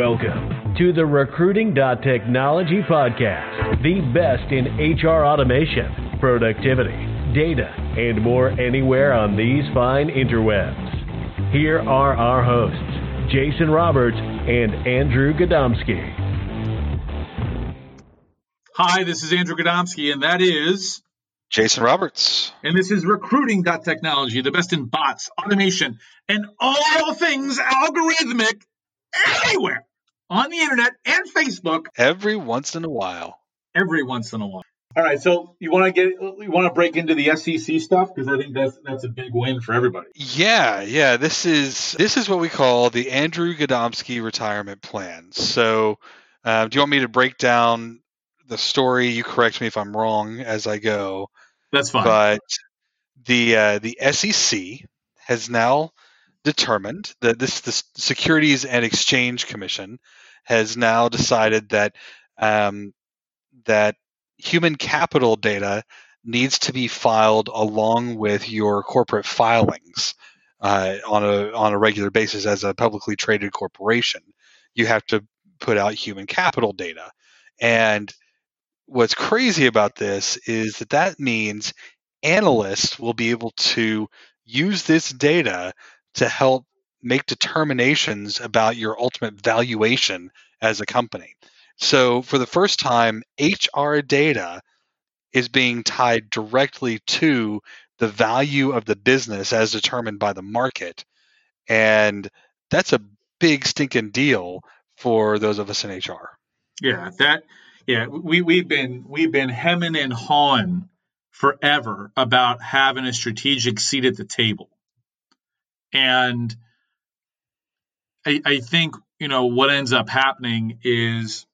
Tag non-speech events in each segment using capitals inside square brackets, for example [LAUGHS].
Welcome to the Recruiting.Technology Podcast, the best in HR automation, productivity, data, and more anywhere on these fine interwebs. Here are our hosts, Jason Roberts and Andrew Gadomski. Hi, this is Andrew Gadomski, and that is Jason Roberts. And this is Recruiting.Technology, the best in bots, automation, and all things algorithmic anywhere on the internet and Facebook. Every once in a while. Every once in a while. All right, so you want to get you want to break into the SEC stuff because I think that's that's a big win for everybody. Yeah, yeah. This is this is what we call the Andrew Gadomski retirement plan. So, uh, do you want me to break down the story? You correct me if I'm wrong as I go. That's fine. But the uh, the SEC has now determined that this the Securities and Exchange Commission has now decided that um, that human capital data needs to be filed along with your corporate filings uh, on a on a regular basis as a publicly traded corporation. You have to put out human capital data, and what's crazy about this is that that means analysts will be able to use this data to help make determinations about your ultimate valuation as a company. So, for the first time, HR data is being tied directly to the value of the business as determined by the market. And that's a big stinking deal for those of us in HR. Yeah, that yeah, we we've been we've been hemming and hawing forever about having a strategic seat at the table. And I, I think you know what ends up happening is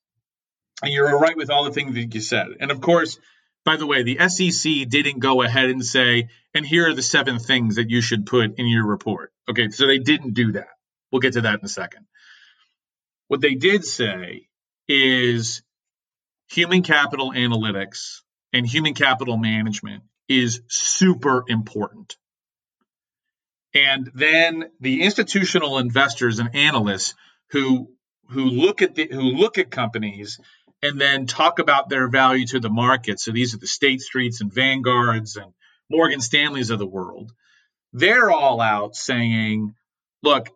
and you're right with all the things that you said. And of course, by the way, the SEC didn't go ahead and say, and here are the seven things that you should put in your report. Okay, so they didn't do that. We'll get to that in a second. What they did say is human capital analytics and human capital management is super important. And then the institutional investors and analysts who who look at the, who look at companies and then talk about their value to the market. So these are the State Streets and Vanguards and Morgan Stanleys of the world. They're all out saying, look,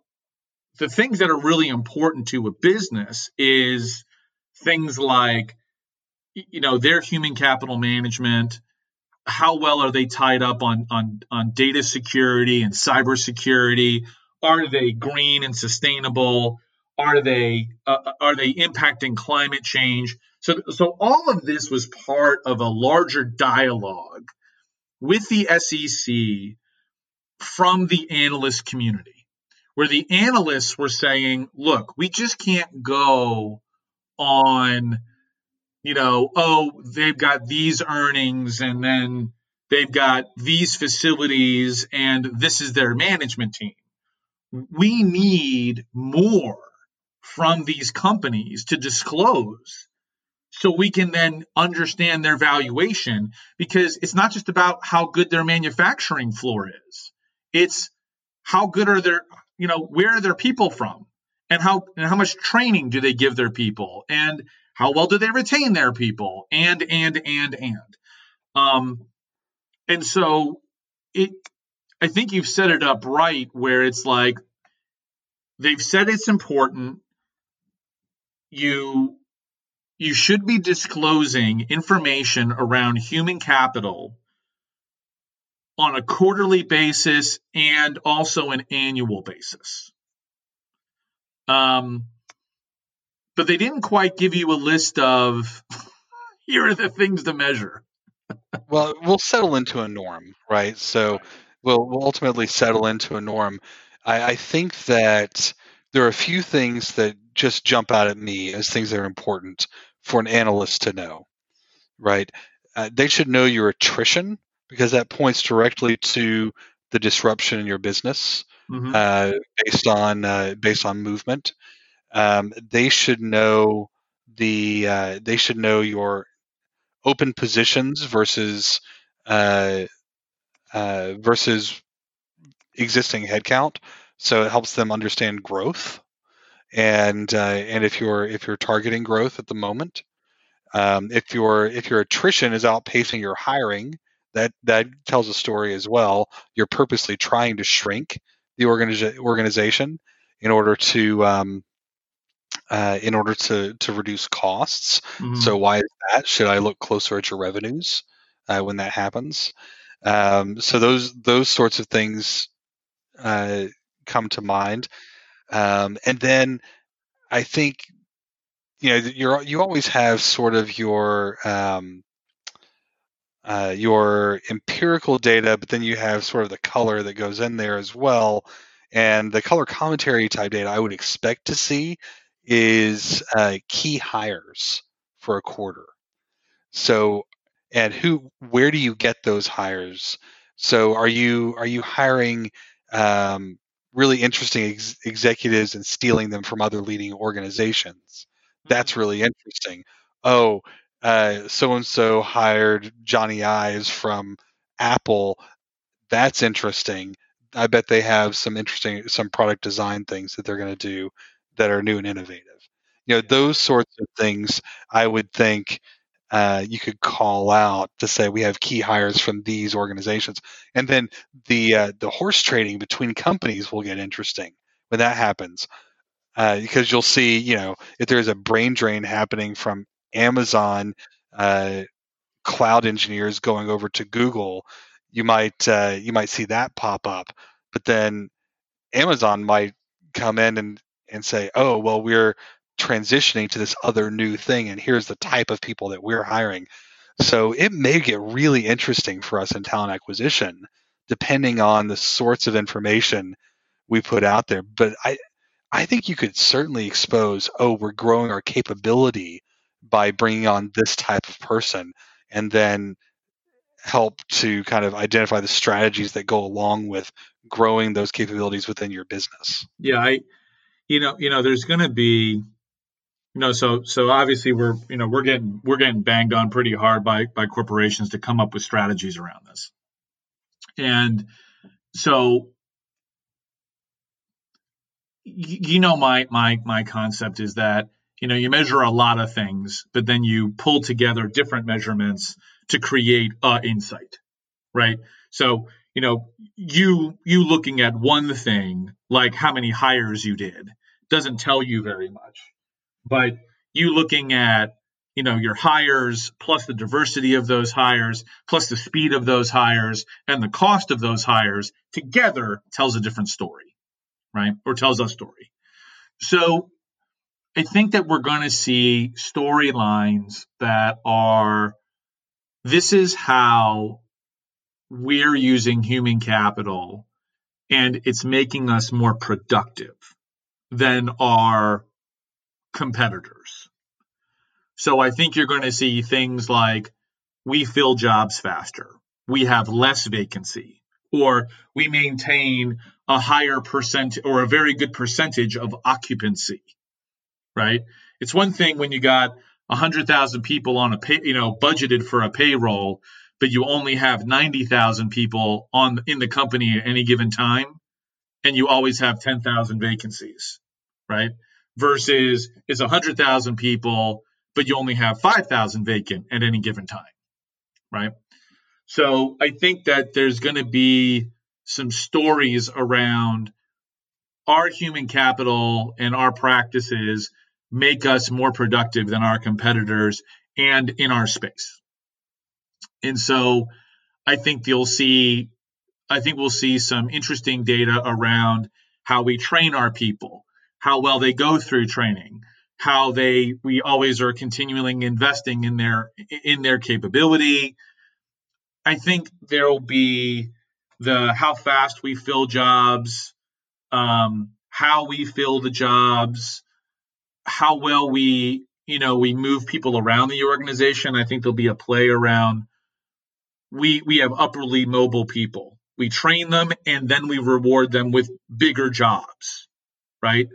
the things that are really important to a business is things like you know their human capital management how well are they tied up on on on data security and cybersecurity are they green and sustainable? Are they uh, uh, are they impacting climate change? So so all of this was part of a larger dialogue with the SEC from the analyst community where the analysts were saying look we just can't go on you know, oh, they've got these earnings and then they've got these facilities and this is their management team. We need more from these companies to disclose so we can then understand their valuation because it's not just about how good their manufacturing floor is. It's how good are their, you know, where are their people from? And how and how much training do they give their people? And how well do they retain their people? And and and and. Um, and so it. I think you've set it up right where it's like they've said it's important. You you should be disclosing information around human capital on a quarterly basis and also an annual basis. Um, but they didn't quite give you a list of [LAUGHS] here are the things to measure. well, we'll settle into a norm, right? So we'll, we'll ultimately settle into a norm. I, I think that there are a few things that just jump out at me as things that are important for an analyst to know, right? Uh, they should know your attrition because that points directly to the disruption in your business mm-hmm. uh, based on uh, based on movement um, they should know the uh, they should know your open positions versus uh, uh, versus existing headcount. So it helps them understand growth. and uh, and if you're if you're targeting growth at the moment, um, if your if your attrition is outpacing your hiring, that that tells a story as well. You're purposely trying to shrink the organiza- organization in order to um, uh, in order to to reduce costs. Mm-hmm. So why is that? Should I look closer at your revenues uh, when that happens? Um, so those those sorts of things uh, come to mind, um, and then I think you know you're you always have sort of your um, uh, your empirical data, but then you have sort of the color that goes in there as well. And the color commentary type data I would expect to see is uh, key hires for a quarter. So, and who, where do you get those hires? So, are you are you hiring um, really interesting ex- executives and stealing them from other leading organizations? That's mm-hmm. really interesting. Oh, so and so hired Johnny Ives from Apple. That's interesting. I bet they have some interesting some product design things that they're going to do that are new and innovative. You know, those sorts of things I would think uh, you could call out to say we have key hires from these organizations, and then the uh, the horse trading between companies will get interesting when that happens uh, because you'll see you know if there's a brain drain happening from Amazon uh, cloud engineers going over to Google, you might uh, you might see that pop up. But then Amazon might come in and and say, oh well, we're transitioning to this other new thing, and here's the type of people that we're hiring. So it may get really interesting for us in talent acquisition, depending on the sorts of information we put out there. But I, I think you could certainly expose, oh, we're growing our capability by bringing on this type of person and then help to kind of identify the strategies that go along with growing those capabilities within your business. Yeah, I you know, you know there's going to be you know so so obviously we're you know we're getting we're getting banged on pretty hard by by corporations to come up with strategies around this. And so you know my my my concept is that you know you measure a lot of things but then you pull together different measurements to create a insight right so you know you you looking at one thing like how many hires you did doesn't tell you very much but you looking at you know your hires plus the diversity of those hires plus the speed of those hires and the cost of those hires together tells a different story right? Or tells a story. So I think that we're going to see storylines that are this is how we're using human capital and it's making us more productive than our competitors. So I think you're going to see things like we fill jobs faster, we have less vacancy, or we maintain a higher percent or a very good percentage of occupancy right? It's one thing when you got 100,000 people on a pay, you know, budgeted for a payroll, but you only have 90,000 people on in the company at any given time and you always have 10,000 vacancies, right? Versus it's 100,000 people but you only have 5,000 vacant at any given time, right? So I think that there's going to be some stories around our human capital and our practices make us more productive than our competitors and in our space. And so I think you'll see I think we'll see some interesting data around how we train our people, how well they go through training, how they we always are continuing investing in their in their capability. I think there'll be the how fast we fill jobs, um, how we fill the jobs, how well we you know we move people around the organization. I think there'll be a play around we we have upperly mobile people. We train them and then we reward them with bigger jobs, right?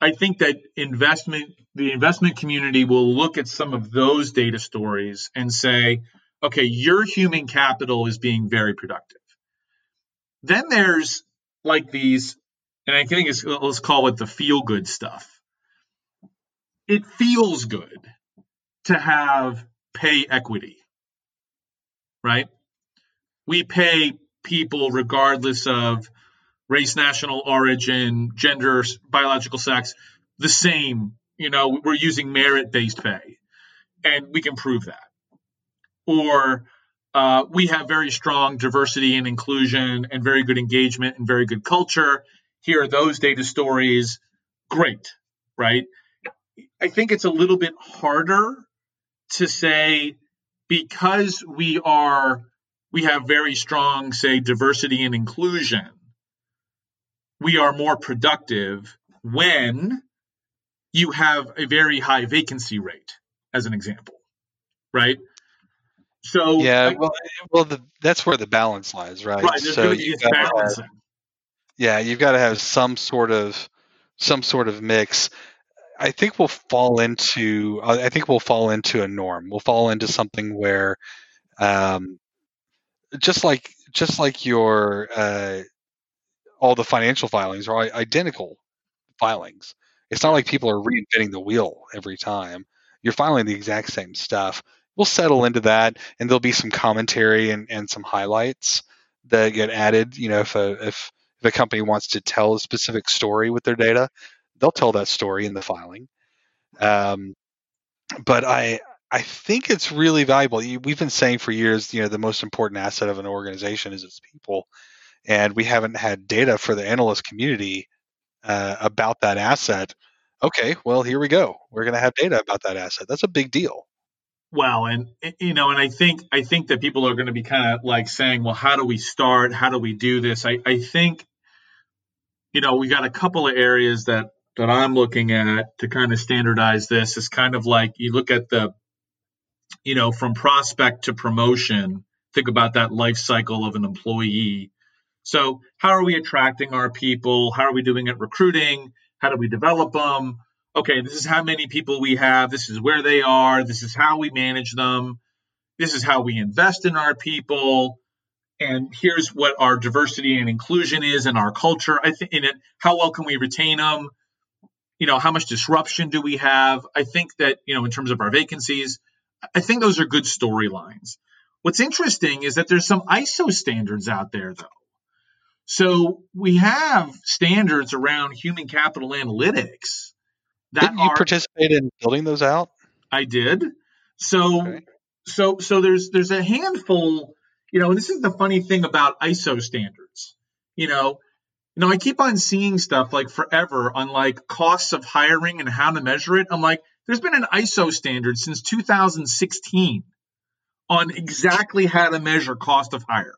I think that investment the investment community will look at some of those data stories and say, okay, your human capital is being very productive. Then there's like these and I think it's let's call it the feel good stuff. It feels good to have pay equity, right? We pay people regardless of race, national origin, gender, biological sex, the same. You know, we're using merit based pay, and we can prove that. Or uh, we have very strong diversity and inclusion and very good engagement and very good culture. Here are those data stories. Great, right? I think it's a little bit harder to say because we are we have very strong say diversity and inclusion. We are more productive when you have a very high vacancy rate as an example right? So yeah well, well the, that's where the balance lies right, right so you have, yeah you've got to have some sort of some sort of mix. I think we'll fall into I think we'll fall into a norm. We'll fall into something where, um, just like just like your uh, all the financial filings are identical filings. It's not like people are reinventing the wheel every time. You're filing the exact same stuff. We'll settle into that, and there'll be some commentary and, and some highlights that get added. You know, if a if if a company wants to tell a specific story with their data, they'll tell that story in the filing. Um, but I I think it's really valuable. We've been saying for years, you know, the most important asset of an organization is its people, and we haven't had data for the analyst community uh, about that asset. Okay, well here we go. We're going to have data about that asset. That's a big deal. Well, and you know, and I think I think that people are going to be kind of like saying, well, how do we start? How do we do this? I, I think, you know, we got a couple of areas that that I'm looking at to kind of standardize this is kind of like you look at the, you know, from prospect to promotion, think about that life cycle of an employee. So, how are we attracting our people? How are we doing at recruiting? How do we develop them? Okay, this is how many people we have. This is where they are. This is how we manage them. This is how we invest in our people. And here's what our diversity and inclusion is in our culture. I think in it, how well can we retain them? you know, how much disruption do we have? I think that, you know, in terms of our vacancies, I think those are good storylines. What's interesting is that there's some ISO standards out there, though. So we have standards around human capital analytics. That Didn't you are, participate in building those out? I did. So, okay. so, so there's there's a handful. You know, this is the funny thing about ISO standards. You know, you know, I keep on seeing stuff like forever on like costs of hiring and how to measure it. I'm like, there's been an ISO standard since 2016 on exactly how to measure cost of hire.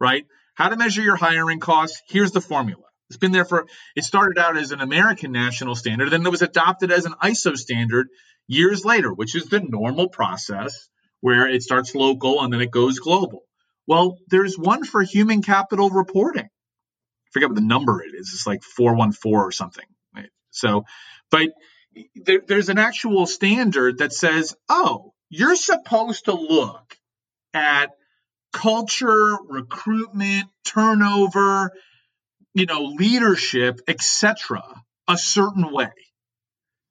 Right? How to measure your hiring costs. Here's the formula. It's been there for, it started out as an American national standard, then it was adopted as an ISO standard years later, which is the normal process where it starts local and then it goes global. Well, there's one for human capital reporting forget what the number it is. It's like 414 or something. Right? So, but there, there's an actual standard that says, oh, you're supposed to look at culture, recruitment, turnover, you know, leadership, etc., a certain way.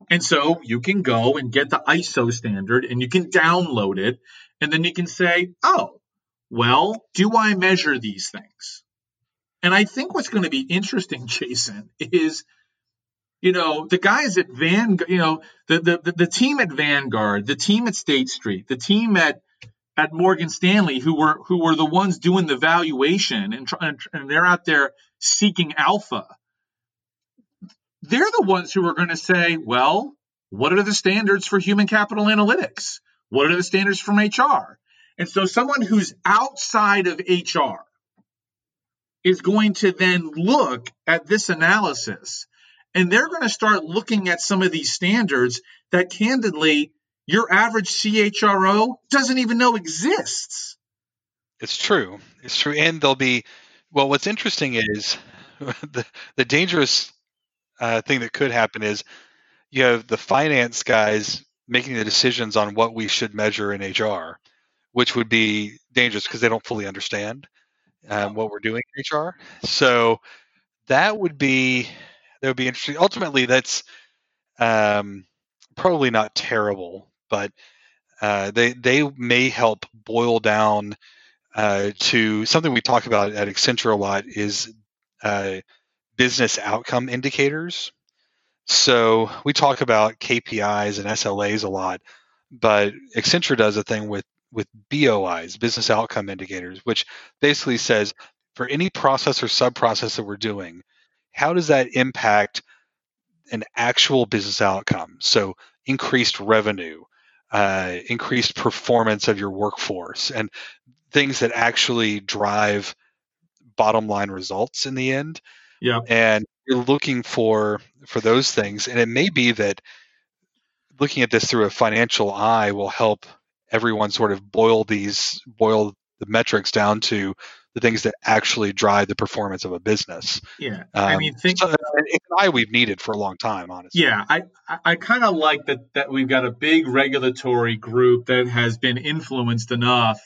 And so you can go and get the ISO standard and you can download it. And then you can say, oh, well, do I measure these things? And I think what's going to be interesting, [LAUGHS] Jason, is you know the guys at Van, you know the, the the team at Vanguard, the team at State Street, the team at at Morgan Stanley, who were who were the ones doing the valuation and and, and they're out there seeking alpha. They're the ones who are going to say, well, what are the standards for human capital analytics? What are the standards from HR? And so someone who's outside of HR is going to then look at this analysis and they're going to start looking at some of these standards that candidly your average CHRO doesn't even know exists. It's true. It's true. And they'll be, well, what's interesting is [LAUGHS] the, the dangerous uh, thing that could happen is you have the finance guys making the decisions on what we should measure in HR, which would be dangerous because they don't fully understand um, what we're doing in HR. So that would be that would be interesting. Ultimately, that's um, probably not terrible, but uh, they they may help boil down uh, to something we talk about at Accenture a lot is uh, business outcome indicators. So we talk about KPIs and SLAs a lot, but Accenture does a thing with with BOIs, business outcome indicators, which basically says for any process or sub process that we're doing, how does that impact an actual business outcome? So increased revenue, uh, increased performance of your workforce, and things that actually drive bottom line results in the end. Yeah. And you're looking for for those things, and it may be that looking at this through a financial eye will help everyone sort of boil these boil the metrics down to the things that actually drive the performance of a business. Yeah, um, I mean, think so it's an eye we've needed for a long time, honestly. Yeah, I I kind of like that that we've got a big regulatory group that has been influenced enough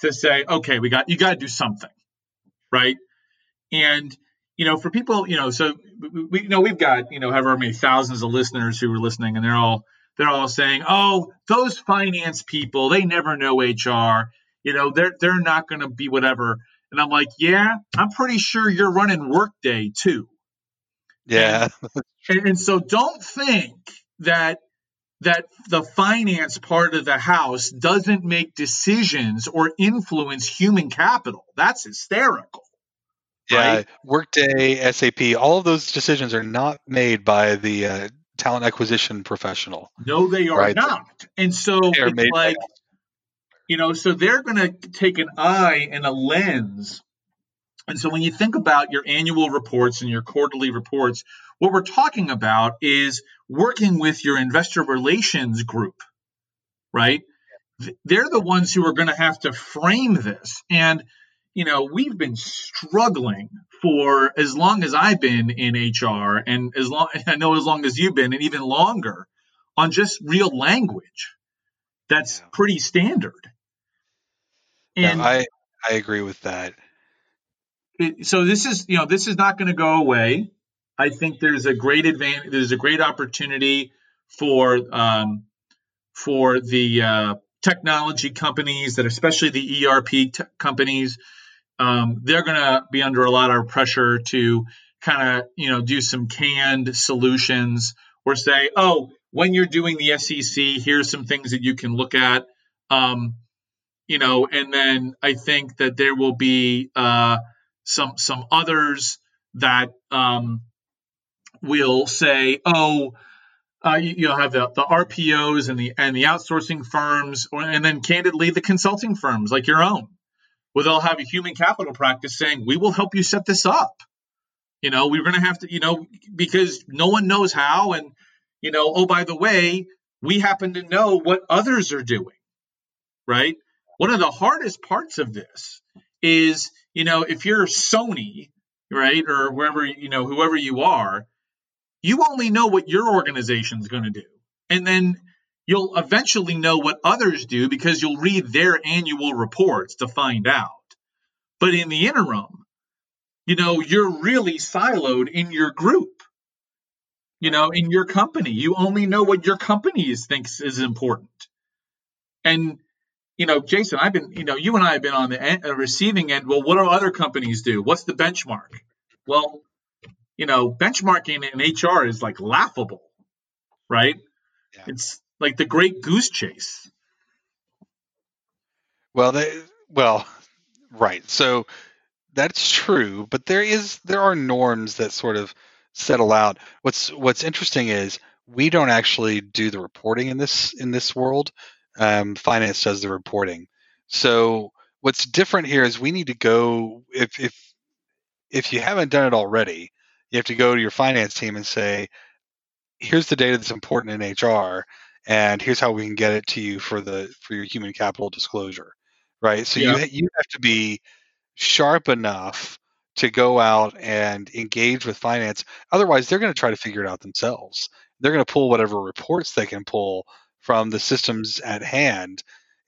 to say, okay, we got you got to do something, right? And you know, for people, you know, so we, we you know we've got you know however many thousands of listeners who are listening, and they're all they're all saying, oh, those finance people, they never know HR. You know, they're they're not going to be whatever. And I'm like, yeah, I'm pretty sure you're running Workday too. Yeah. [LAUGHS] And, and so don't think that that the finance part of the house doesn't make decisions or influence human capital. That's hysterical. Yeah, right? Workday, SAP, all of those decisions are not made by the uh, talent acquisition professional. No, they are right? not. And so it's like, you know, so they're going to take an eye and a lens. And so when you think about your annual reports and your quarterly reports, what we're talking about is working with your investor relations group, right? They're the ones who are going to have to frame this. And, you know, we've been struggling for as long as I've been in HR and as long [LAUGHS] I know as long as you've been and even longer on just real language. That's pretty standard. And yeah, I I agree with that. It, so this is you know this is not going to go away. I think there's a great advantage. There's a great opportunity for um, for the uh, technology companies that, especially the ERP t- companies, um, they're going to be under a lot of pressure to kind of you know do some canned solutions or say, oh, when you're doing the SEC, here's some things that you can look at. Um, you know, and then I think that there will be uh, some some others that um, will say, oh, uh, you, will have the, the RPOs and the and the outsourcing firms, or, and then candidly the consulting firms like your own, where they'll have a human capital practice saying, we will help you set this up. You know, we're going to have to, you know, because no one knows how, and you know, oh by the way, we happen to know what others are doing, right? One of the hardest parts of this is, you know, if you're Sony, right, or wherever, you know, whoever you are, you only know what your organization's going to do. And then you'll eventually know what others do because you'll read their annual reports to find out. But in the interim, you know, you're really siloed in your group, you know, in your company. You only know what your company thinks is important. And you know, Jason, I've been, you know, you and I have been on the en- uh, receiving end. Well, what do other companies do? What's the benchmark? Well, you know, benchmarking in HR is like laughable, right? Yeah. It's like the great goose chase. Well, they, well, right. So that's true, but there is there are norms that sort of settle out. What's what's interesting is we don't actually do the reporting in this in this world um, finance does the reporting. So what's different here is we need to go if if if you haven't done it already, you have to go to your finance team and say, here's the data that's important in HR, and here's how we can get it to you for the for your human capital disclosure, right? So yeah. you you have to be sharp enough to go out and engage with finance. Otherwise, they're going to try to figure it out themselves. They're going to pull whatever reports they can pull from the systems at hand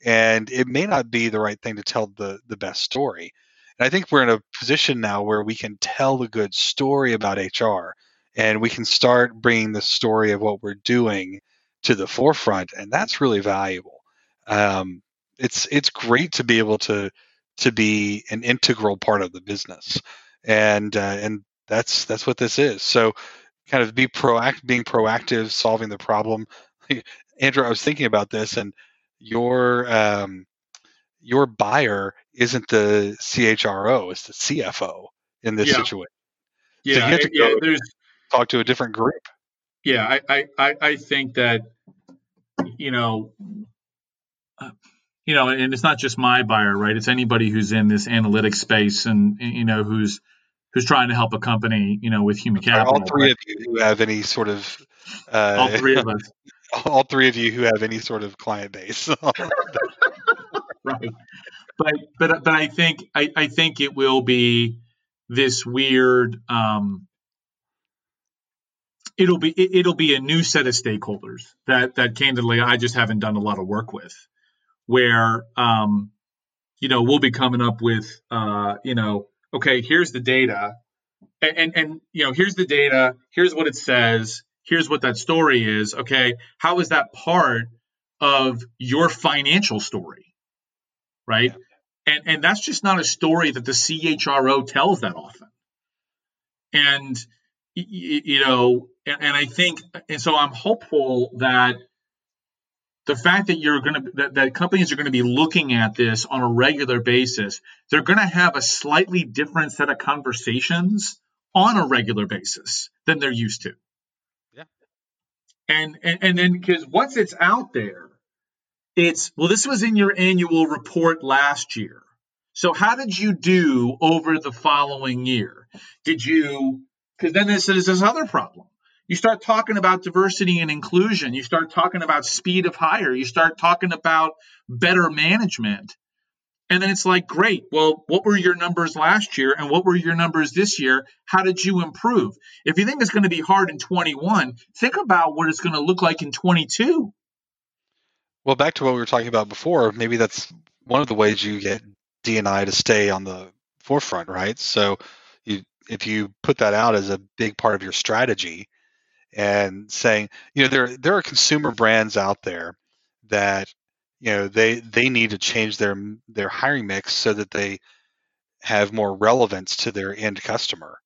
and it may not be the right thing to tell the the best story And I think we're in a position now where we can tell a good story about HR and we can start bringing the story of what we're doing to the forefront. And that's really valuable. Um, it's, it's great to be able to, to be an integral part of the business. And, uh, and that's, that's what this is. So kind of be proactive, being proactive, solving the problem. [LAUGHS] Andrew, I was thinking about this and your, um, your buyer isn't the CHRO, it's the CFO in this Yeah. situation. Yeah, you have to yeah. go- There's Talk to a different group. yeah. I I I, I think that you know. uh, You know, and it's not just my buyer, right? It's anybody who's in this analytics space and you know who's who's trying to help a company, you know, with human capital. all three right? of you who have any sort of uh, all three of us, [LAUGHS] all three of you who have any sort of client base. [LAUGHS] right? But but but I think I, I think it will be this weird. Um, it'll be it, it'll be a new set of stakeholders that that candidly I just haven't done a lot of work with, where um, you know we'll be coming up with uh, you know okay here's the data, and, and and you know here's the data, here's what it says, here's what that story is. Okay, how is that part of your financial story, right? And and that's just not a story that the CHRO tells that often. And you know, and, and I think, and so I'm hopeful that the fact that you're going to that, that companies are going to be looking at this on a regular basis, they're going to have a slightly different set of conversations on a regular basis than they're used to. And and and then because once it's out there, it's well, this was in your annual report last year. So how did you do over the following year? Did you? Because then this is this other problem. You start talking about diversity and inclusion. You start talking about speed of hire. You start talking about better management. And then it's like, great. Well, what were your numbers last year and what were your numbers this year? How did you improve? If you think it's going to be hard in 21, think about what it's going to look like in 22. well, back to what we were talking about before. Maybe that's one of the ways you get DNI to stay on the forefront, right? So, you if you put that out as a big part of your strategy, and saying, you know, there there are consumer brands out there that you know they they need to change their their hiring mix so that they have more relevance to their end customer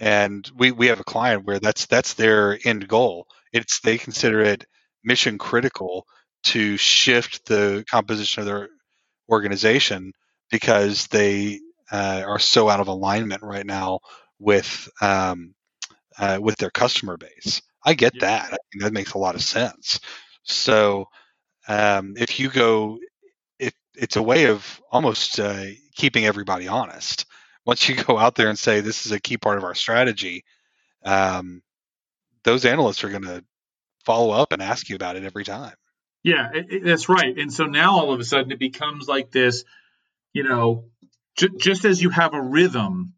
and we we have a client where that's that's their end goal it's they consider it mission critical to shift the composition of their organization because they uh, are so out of alignment right now with um, uh, with their customer base. I get Yeah. that. I think that makes a lot of sense. So um, if you go, it, it's a way of almost uh, keeping everybody honest. Once you [LAUGHS] go out there and say this is a key part of our strategy, um, those analysts are going to follow up and ask you about it every time. Yeah, it, it- that's right. And so now all of a sudden it becomes like this, you know, ju- just as you have a rhythm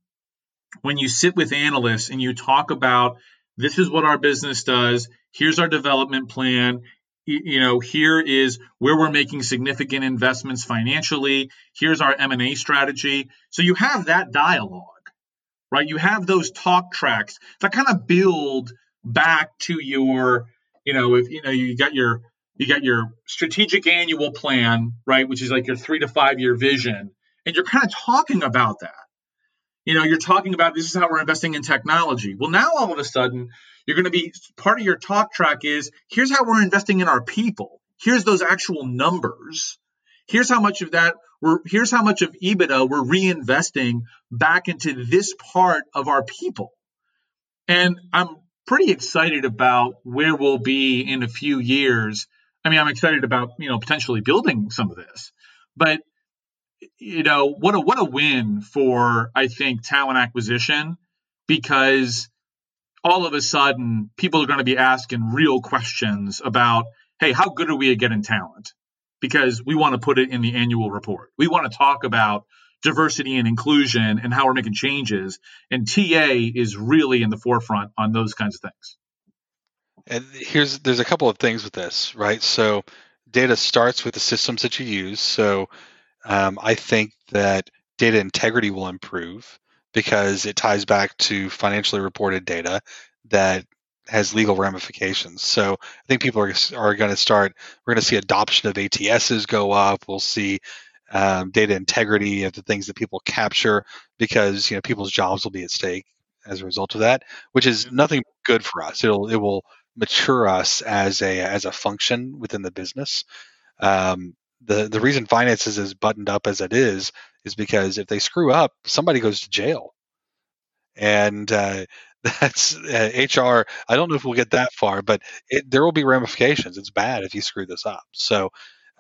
when you sit with analysts and you talk about this is what our business does, here's our development plan, you know, here is where we're making significant investments financially, here's our M&A strategy. So you have that dialogue, right? You have those talk tracks that kind of build back to your, you know, if you know you got your you got your strategic annual plan, right, which is like your three to five year vision, and you're kind of talking about that. You know, you're talking about this is how we're investing in technology. Well, now all of a sudden, you're going to be part of your talk track is here's how we're investing in our people. Here's those actual numbers. Here's how much of that we're here's how much of EBITDA we're reinvesting back into this part of our people. And I'm pretty excited about where we'll be in a few years. I mean, I'm excited about, you know, potentially building some of this. But you know, what a what a win for I think talent acquisition because all of a sudden people are going to be asking real questions about, hey, how good are we at getting talent? Because we want to put it in the annual report. We want to talk about diversity and inclusion and how we're making changes. And TA is really in the forefront on those kinds of things. And here's there's a couple of things with this, right? So data starts with the systems that you use. So um, I think that data integrity will improve because it ties back to financially reported data that has legal ramifications. So I think people are, are going to start, we're going to see adoption of ATSs go up. We'll see um, data integrity of the things that people capture because, you know, people's jobs will be at stake as a result of that, which is nothing good for us. It'll, it will mature us as a, as a function within the business. Um, the, the reason finance is as buttoned up as it is, is because if they screw up, somebody goes to jail and uh, [LAUGHS] that's uh, HR. I don't know if we'll get that far, but it, there will be ramifications. It's bad if you screw this up. So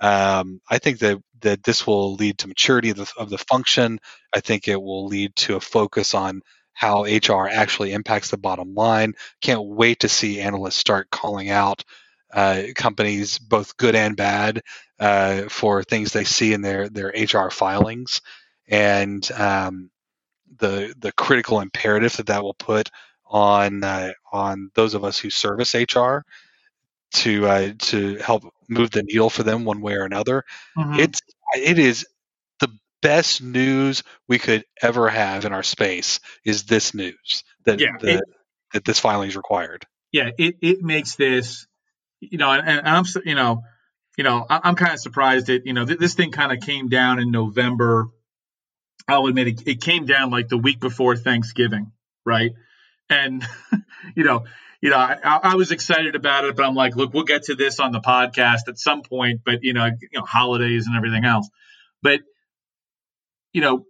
um, I think that that this will lead to maturity of the, of the function. I think it will lead to a focus on how HR actually impacts the bottom line. Can't wait to see analysts start calling out uh, companies, both good and bad, uh, for things they see in their their HR filings, and um, the the critical imperative that that will put on uh, on those of us who service HR to uh, to help move the needle for them one way or another. Mm-hmm. It's it is the best news we could ever have in our space is this news that yeah, the, it, that this filing is required. Yeah, it, it makes this you know, and, and I'm you know, you know, I'm kind of surprised that you know this thing kind of came down in November. I'll admit it, it came down like the week before Thanksgiving, right? and [LAUGHS] you know you know I, I, was excited about it but i'm like look we'll get to this on the podcast at some point but you know you know holidays and everything else but you know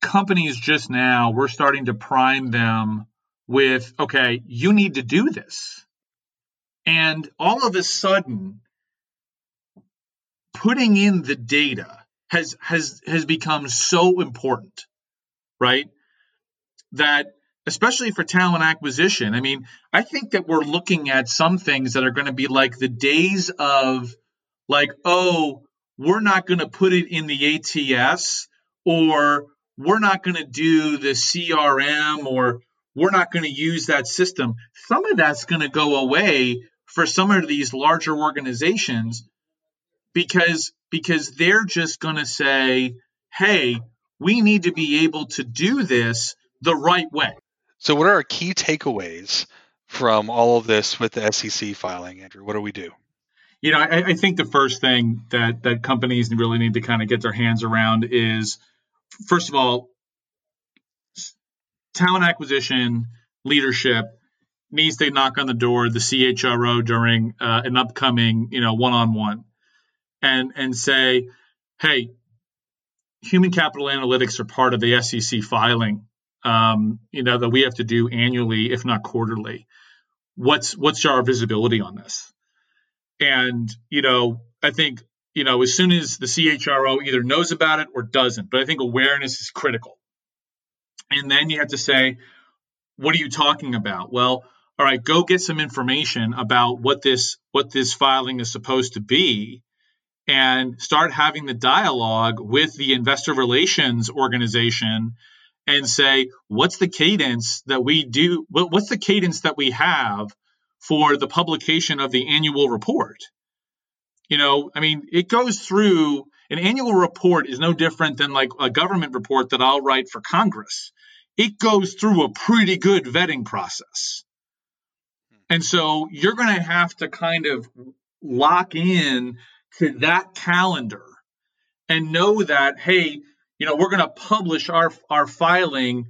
companies just now we're starting to prime them with okay you need to do this and all of a sudden putting in the data has has has become so important right that especially for talent acquisition. I mean, I think that we're looking at some things that are going to be like the days of, like, oh, we're not going to put it in the ATS, or we're not going to do the CRM, or we're not going to use that system. Some of that's going to go away for some of these larger organizations because because they're just going to say, hey, we need to be able to do this the right way. So, what are our key takeaways from all of this with the SEC filing, Andrew? What do we do? You know, I, I think the first thing that that companies really need to kind of get their hands around is, first of all, talent acquisition leadership needs to knock on the door the CHRO during uh, an upcoming, you know, one-on-one, and and say, hey, human capital analytics are part of the SEC filing um, you know, that we have to do annually, if not quarterly. What's what's our visibility on this? And you know, I think you know, as soon as the CHRO either knows about it or doesn't, but I think awareness is critical. And then you have to say, what are you talking about? Well, all right, go get some information about what this what this filing is supposed to be and start having the dialogue with the investor relations organization and say, what's the cadence that we do? What's the cadence that we have for the publication of the annual report? You know, I mean, it goes through an annual report is no different than like a government report that I'll write for Congress. It goes through a pretty good vetting process. Hmm. And so you're going to have to kind of lock in to that calendar and know that, hey, you know, we're going to publish our our filing,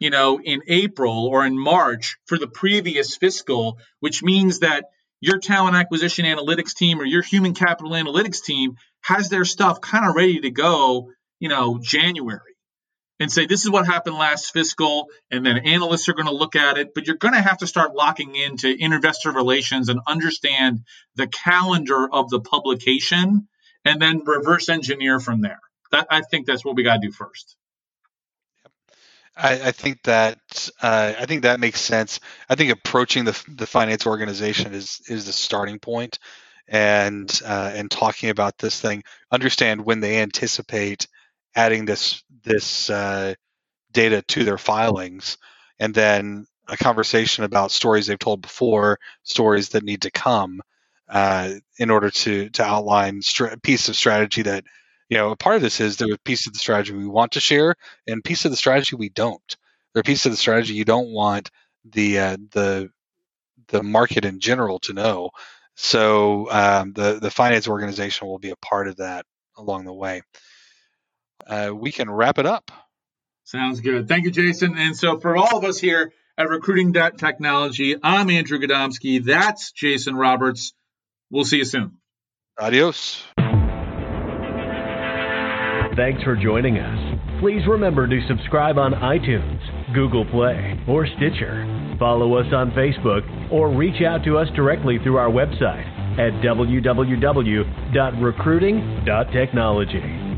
you know, in April or in March for the previous fiscal, which means that your talent acquisition analytics team or your human capital analytics team has their stuff kind of ready to go, you know, January. And say this is what happened last fiscal, and then analysts are going to look at it. But you're going to have to start locking into investor relations and understand the calendar of the publication, and then reverse engineer from there that I think that's what we got to do first. I, I, think that uh, I think that makes sense. I think approaching the the finance organization is is the starting point, and uh, and talking about this thing. Understand when they anticipate adding this this uh, data to their filings, and then a conversation about stories they've told before, stories that need to come, uh, in order to to outline a piece of strategy that you know, a part of this is there are pieces of the strategy we want to share and piece of the strategy we don't. There are pieces of the strategy you don't want the uh, the the market in general to know. So um, the the finance organization will be a part of that along the way. Uh, we can wrap it up. Sounds good. Thank you, Jason. And so for all of us here at Recruiting Technology, I'm Andrew Gadomski. That's Jason Roberts. We'll see you soon. Adios. Thanks for joining us. Please remember to subscribe on iTunes, Google Play, or Stitcher. Follow us on Facebook or reach out to us directly through our website at www.recruiting.technology.